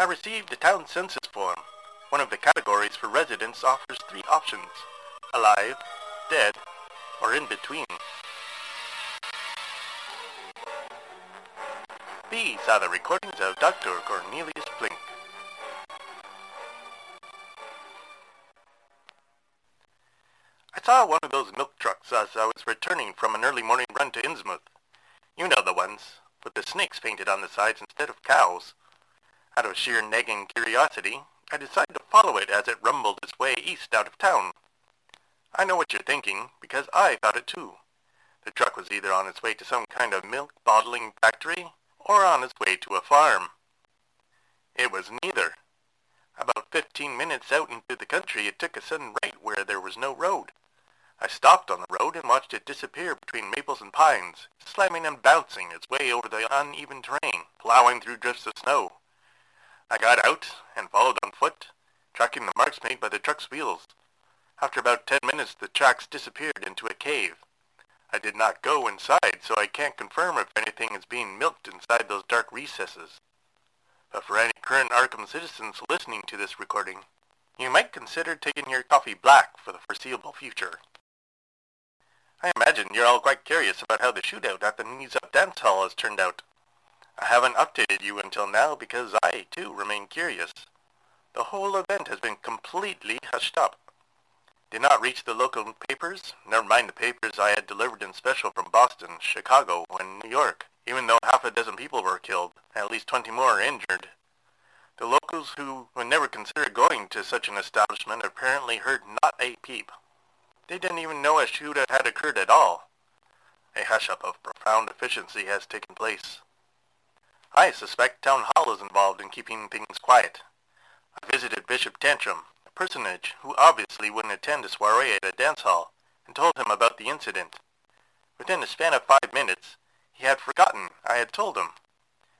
I received a town census form. One of the categories for residents offers three options. Alive, dead, or in between. These are the recordings of Dr. Cornelius Blink. I saw one of those milk trucks as I was returning from an early morning run to Innsmouth. You know the ones, with the snakes painted on the sides instead of cows. Out of sheer nagging curiosity, I decided to follow it as it rumbled its way east out of town. I know what you're thinking, because I thought it too. The truck was either on its way to some kind of milk bottling factory, or on its way to a farm. It was neither. About fifteen minutes out into the country, it took a sudden right where there was no road. I stopped on the road and watched it disappear between maples and pines, slamming and bouncing its way over the uneven terrain, plowing through drifts of snow. I got out and followed on foot, tracking the marks made by the truck's wheels. After about ten minutes, the tracks disappeared into a cave. I did not go inside, so I can't confirm if anything is being milked inside those dark recesses. But for any current Arkham citizens listening to this recording, you might consider taking your coffee black for the foreseeable future. I imagine you're all quite curious about how the shootout at the Knees Up Dance Hall has turned out. I haven't updated you until now because I, too, remain curious. The whole event has been completely hushed up. Did not reach the local papers, never mind the papers I had delivered in special from Boston, Chicago, and New York, even though half a dozen people were killed, and at least twenty more injured. The locals who would never consider going to such an establishment apparently heard not a peep. They didn't even know a shootout had occurred at all. A hush-up of profound efficiency has taken place. I suspect Town Hall is involved in keeping things quiet. I visited Bishop Tantrum, a personage who obviously wouldn't attend a soiree at a dance hall, and told him about the incident. Within a span of five minutes, he had forgotten I had told him,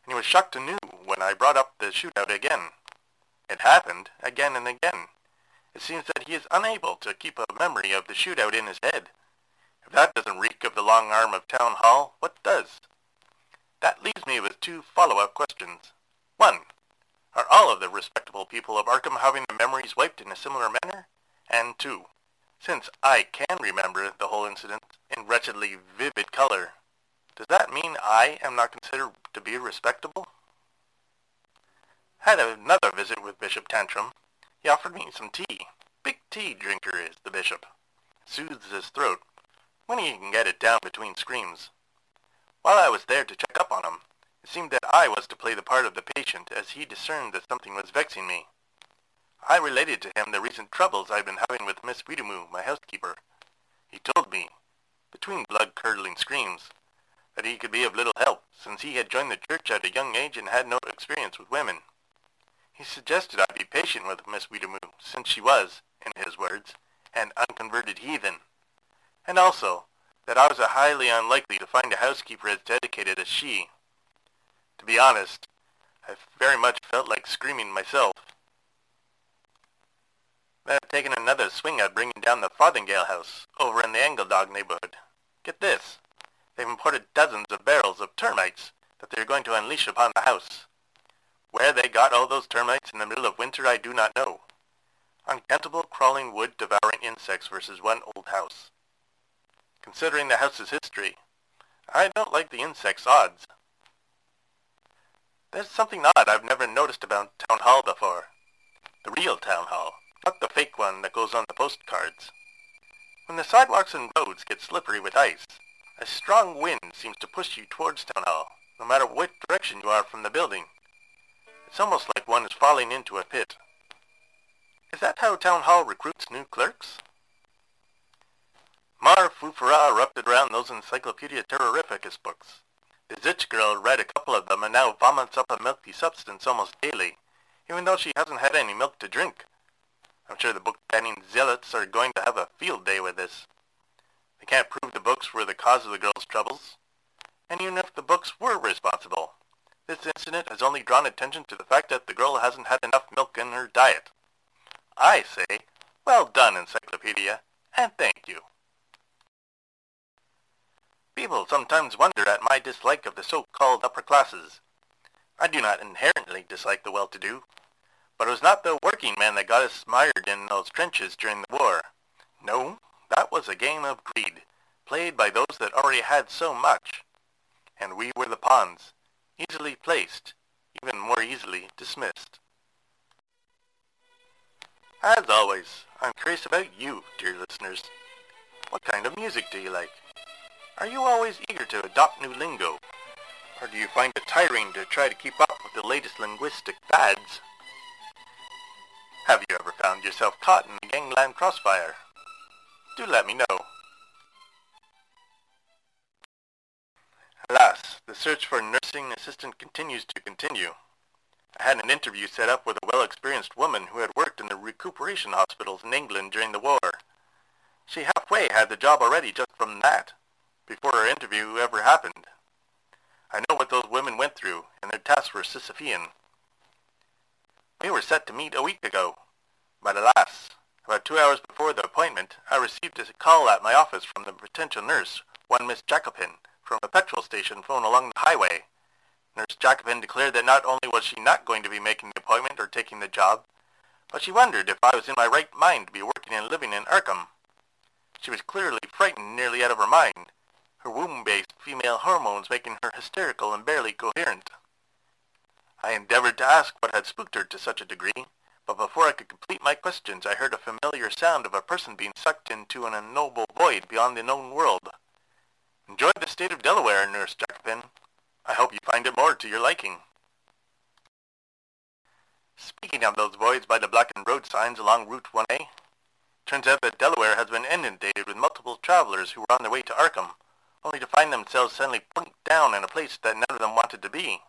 and he was shocked anew when I brought up the shootout again. It happened again and again. It seems that he is unable to keep a memory of the shootout in his head. If that doesn't reek of the long arm of Town Hall, what does? That leaves me with two follow-up questions. One, are all of the respectable people of Arkham having their memories wiped in a similar manner? And two, since I can remember the whole incident in wretchedly vivid color, does that mean I am not considered to be respectable? Had another visit with Bishop Tantrum. He offered me some tea. Big tea drinker is the bishop. Soothes his throat when he can get it down between screams. While I was there to check up on him, it seemed that I was to play the part of the patient as he discerned that something was vexing me. I related to him the recent troubles I'd been having with Miss Weedamoo, my housekeeper. He told me, between blood-curdling screams, that he could be of little help, since he had joined the church at a young age and had no experience with women. He suggested I be patient with Miss Weedamoo, since she was, in his words, an unconverted heathen, and also that I was highly unlikely to find a housekeeper as dedicated as she. To be honest, I very much felt like screaming myself. Then I've taken another swing at bringing down the Farthingale house, over in the Angledog neighborhood. Get this. They've imported dozens of barrels of termites that they're going to unleash upon the house. Where they got all those termites in the middle of winter I do not know. Uncountable crawling wood devouring insects versus one old house. Considering the house's history, I don't like the insects' odds. There's something odd I've never noticed about Town Hall before. The real Town Hall, not the fake one that goes on the postcards. When the sidewalks and roads get slippery with ice, a strong wind seems to push you towards Town Hall, no matter what direction you are from the building. It's almost like one is falling into a pit. Is that how Town Hall recruits new clerks? More foofara erupted around those Encyclopedia Terrorificus books. The Zitch girl read a couple of them and now vomits up a milky substance almost daily, even though she hasn't had any milk to drink. I'm sure the book-banning zealots are going to have a field day with this. They can't prove the books were the cause of the girl's troubles. And even if the books were responsible, this incident has only drawn attention to the fact that the girl hasn't had enough milk in her diet. I say, well done, Encyclopedia, and thank you. People sometimes wonder at my dislike of the so-called upper classes. I do not inherently dislike the well-to-do, but it was not the working men that got us mired in those trenches during the war. No, that was a game of greed, played by those that already had so much, and we were the pawns, easily placed, even more easily dismissed. As always, I'm curious about you, dear listeners. What kind of music do you like? Are you always eager to adopt new lingo? Or do you find it tiring to try to keep up with the latest linguistic fads? Have you ever found yourself caught in the gangland crossfire? Do let me know. Alas, the search for a nursing assistant continues to continue. I had an interview set up with a well-experienced woman who had worked in the recuperation hospitals in England during the war. She halfway had the job already just from that, before our interview ever happened. I know what those women went through, and their tasks were Sisyphean. We were set to meet a week ago, but alas, about two hours before the appointment, I received a call at my office from the potential nurse, one Miss Jacopin, from a petrol station phone along the highway. Nurse Jacobin declared that not only was she not going to be making the appointment or taking the job, but she wondered if I was in my right mind to be working and living in Arkham. She was clearly frightened nearly out of her mind, her womb-based female hormones making her hysterical and barely coherent. I endeavored to ask what had spooked her to such a degree, but before I could complete my questions I heard a familiar sound of a person being sucked into an unknowable void beyond the known world. Enjoy the state of Delaware, Nurse Jacobin. I hope you find it more to your liking. Speaking of those voids by the blackened road signs along Route 1A, turns out that Delaware has been inundated with multiple travelers who were on their way to Arkham, only to find themselves suddenly plunked down in a place that none of them wanted to be.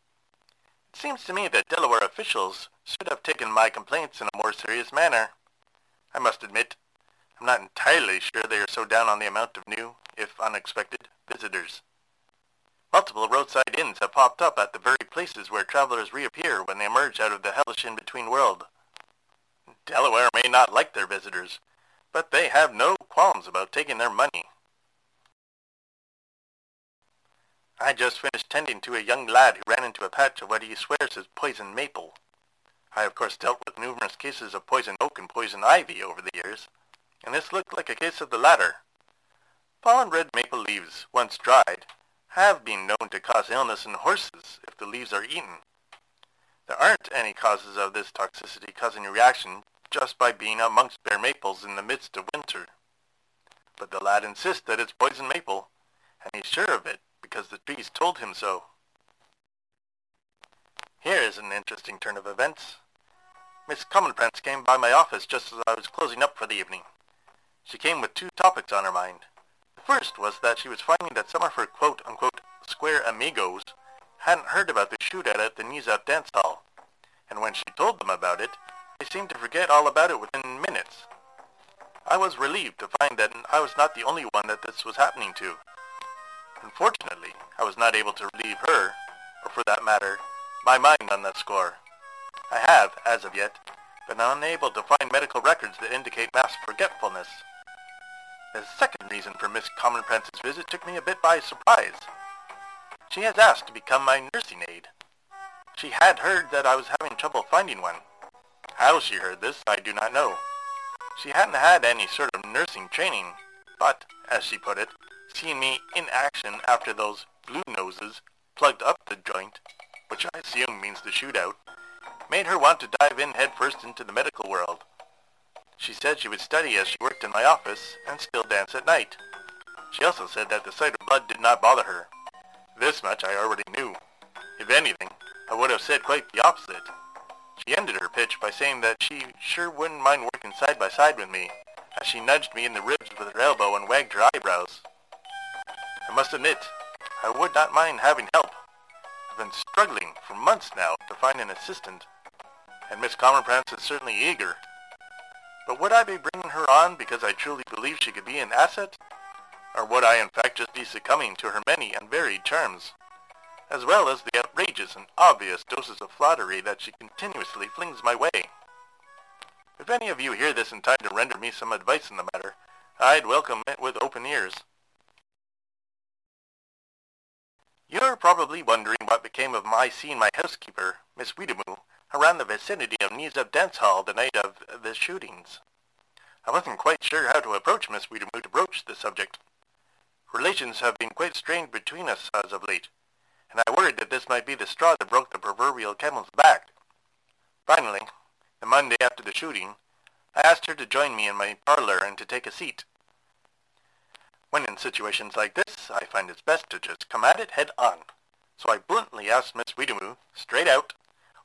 It seems to me that Delaware officials should have taken my complaints in a more serious manner. I must admit, I'm not entirely sure they are so down on the amount of new, if unexpected, visitors. Multiple roadside inns have popped up at the very places where travelers reappear when they emerge out of the hellish in-between world. Delaware may not like their visitors, but they have no qualms about taking their money. I just finished tending to a young lad who ran into a patch of what he swears is poison maple. I of course dealt with numerous cases of poison oak and poison ivy over the years, and this looked like a case of the latter. Fallen red maple leaves, once dried, have been known to cause illness in horses if the leaves are eaten. There aren't any causes of this toxicity causing a reaction just by being amongst bare maples in the midst of winter. But the lad insists that it's poison maple, and he's sure of it because the trees told him so. Here is an interesting turn of events. Miss Commonprance came by my office just as I was closing up for the evening. She came with two topics on her mind. The first was that she was finding that some of her quote-unquote square amigos hadn't heard about the shootout at the Knees Up dance hall, and when she told them about it, they seemed to forget all about it within minutes. I was relieved to find that I was not the only one that this was happening to. Unfortunately, I was not able to relieve her, or for that matter, my mind on that score. I have, as of yet, been unable to find medical records that indicate mass forgetfulness. The second reason for Miss Commonprance's visit took me a bit by surprise. She has asked to become my nursing aide. She had heard that I was having trouble finding one. How she heard this, I do not know. She hadn't had any sort of nursing training, but, as she put it, seeing me in action after those blue noses plugged up the joint, which I assume means the shootout, made her want to dive in headfirst into the medical world. She said she would study as she worked in my office and still dance at night. She also said that the sight of blood did not bother her. This much I already knew. If anything, I would have said quite the opposite. She ended her pitch by saying that she sure wouldn't mind working side by side with me, as she nudged me in the ribs with her elbow and wagged her eyebrows. I must admit, I would not mind having help. I've been struggling for months now to find an assistant, and Miss Commonprance is certainly eager. But would I be bringing her on because I truly believe she could be an asset? Or would I in fact just be succumbing to her many and varied charms, as well as the outrageous and obvious doses of flattery that she continuously flings my way? If any of you hear this in time to render me some advice in the matter, I'd welcome it with open ears. You're probably wondering what became of my seeing my housekeeper, Miss Weedamoo, around the vicinity of Up Dance Hall the night of the shootings. I wasn't quite sure how to approach Miss Weedamoo to broach the subject. Relations have been quite strained between us as of late, and I worried that this might be the straw that broke the proverbial camel's back. Finally, the Monday after the shooting, I asked her to join me in my parlor and to take a seat. When in situations like this, I find it's best to just come at it head on. So I bluntly asked Miss Weedamoo, straight out,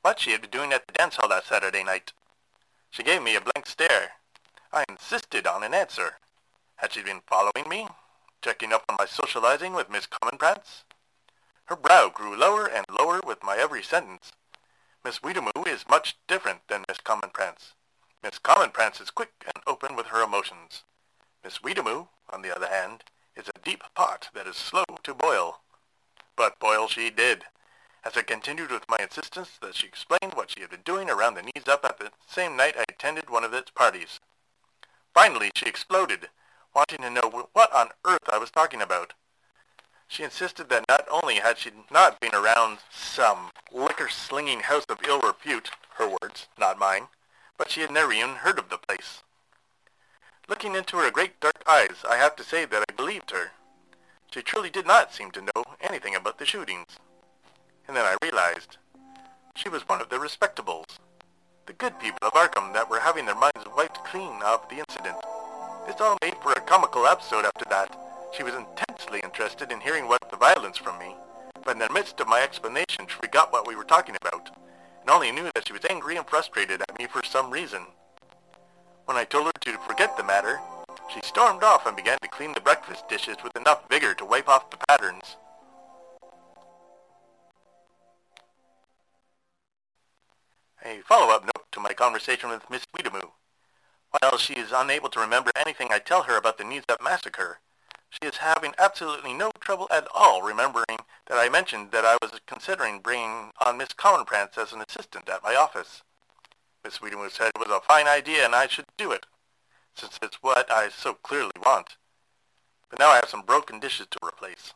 what she had been doing at the dance hall that Saturday night. She gave me a blank stare. I insisted on an answer. Had she been following me? Checking up on my socializing with Miss Commonprance? Her brow grew lower and lower with my every sentence. Miss Weedamoo is much different than Miss Commonprance. Miss Commonprance is quick and open with her emotions. Miss Weedamoo, on the other hand, is a deep pot that is slow to boil. But boil she did, as I continued with my insistence that she explained what she had been doing around the knees up at the same night I attended one of its parties. Finally she exploded, wanting to know what on earth I was talking about. She insisted that not only had she not been around some liquor-slinging house of ill repute, her words, not mine, but she had never even heard of the place. Looking into her great dark eyes, I have to say that I believed her. She truly did not seem to know anything about the shootings. And then I realized she was one of the respectables, the good people of Arkham that were having their minds wiped clean of the incident. This all made for a comical episode after that. She was intensely interested in hearing what the violence from me, but in the midst of my explanation she forgot what we were talking about, and only knew that she was angry and frustrated at me for some reason. When I told her to forget the matter, she stormed off and began to clean the breakfast dishes with enough vigor to wipe off the patterns. A follow-up note to my conversation with Miss Weedamoo. While she is unable to remember anything I tell her about the Up massacre, she is having absolutely no trouble at all remembering that I mentioned that I was considering bringing on Miss Commonprance as an assistant at my office. Miss Weedamoo said it was a fine idea and I should do it, since it's what I so clearly want. But now I have some broken dishes to replace.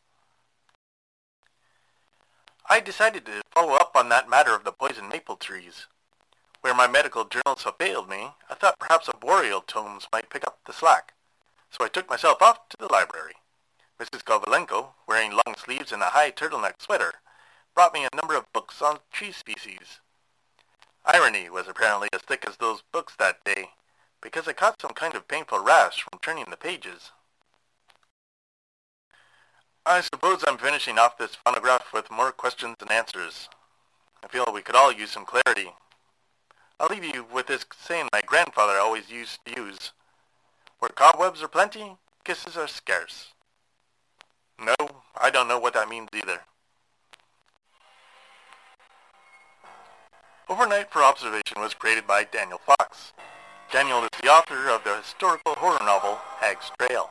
I decided to follow up on that matter of the poison maple trees. Where my medical journals have failed me, I thought perhaps arboreal tomes might pick up the slack. So I took myself off to the library. Mrs. Kovalenko, wearing long sleeves and a high turtleneck sweater, brought me a number of books on tree species. Irony was apparently as thick as those books that day, because I caught some kind of painful rash from turning the pages. I suppose I'm finishing off this phonograph with more questions than answers. I feel we could all use some clarity. I'll leave you with this saying my grandfather always used to use. Where cobwebs are plenty, kisses are scarce. No, I don't know what that means either. Overnight for Observation was created by Daniel Fox. Daniel is the author of the historical horror novel Hag's Trail.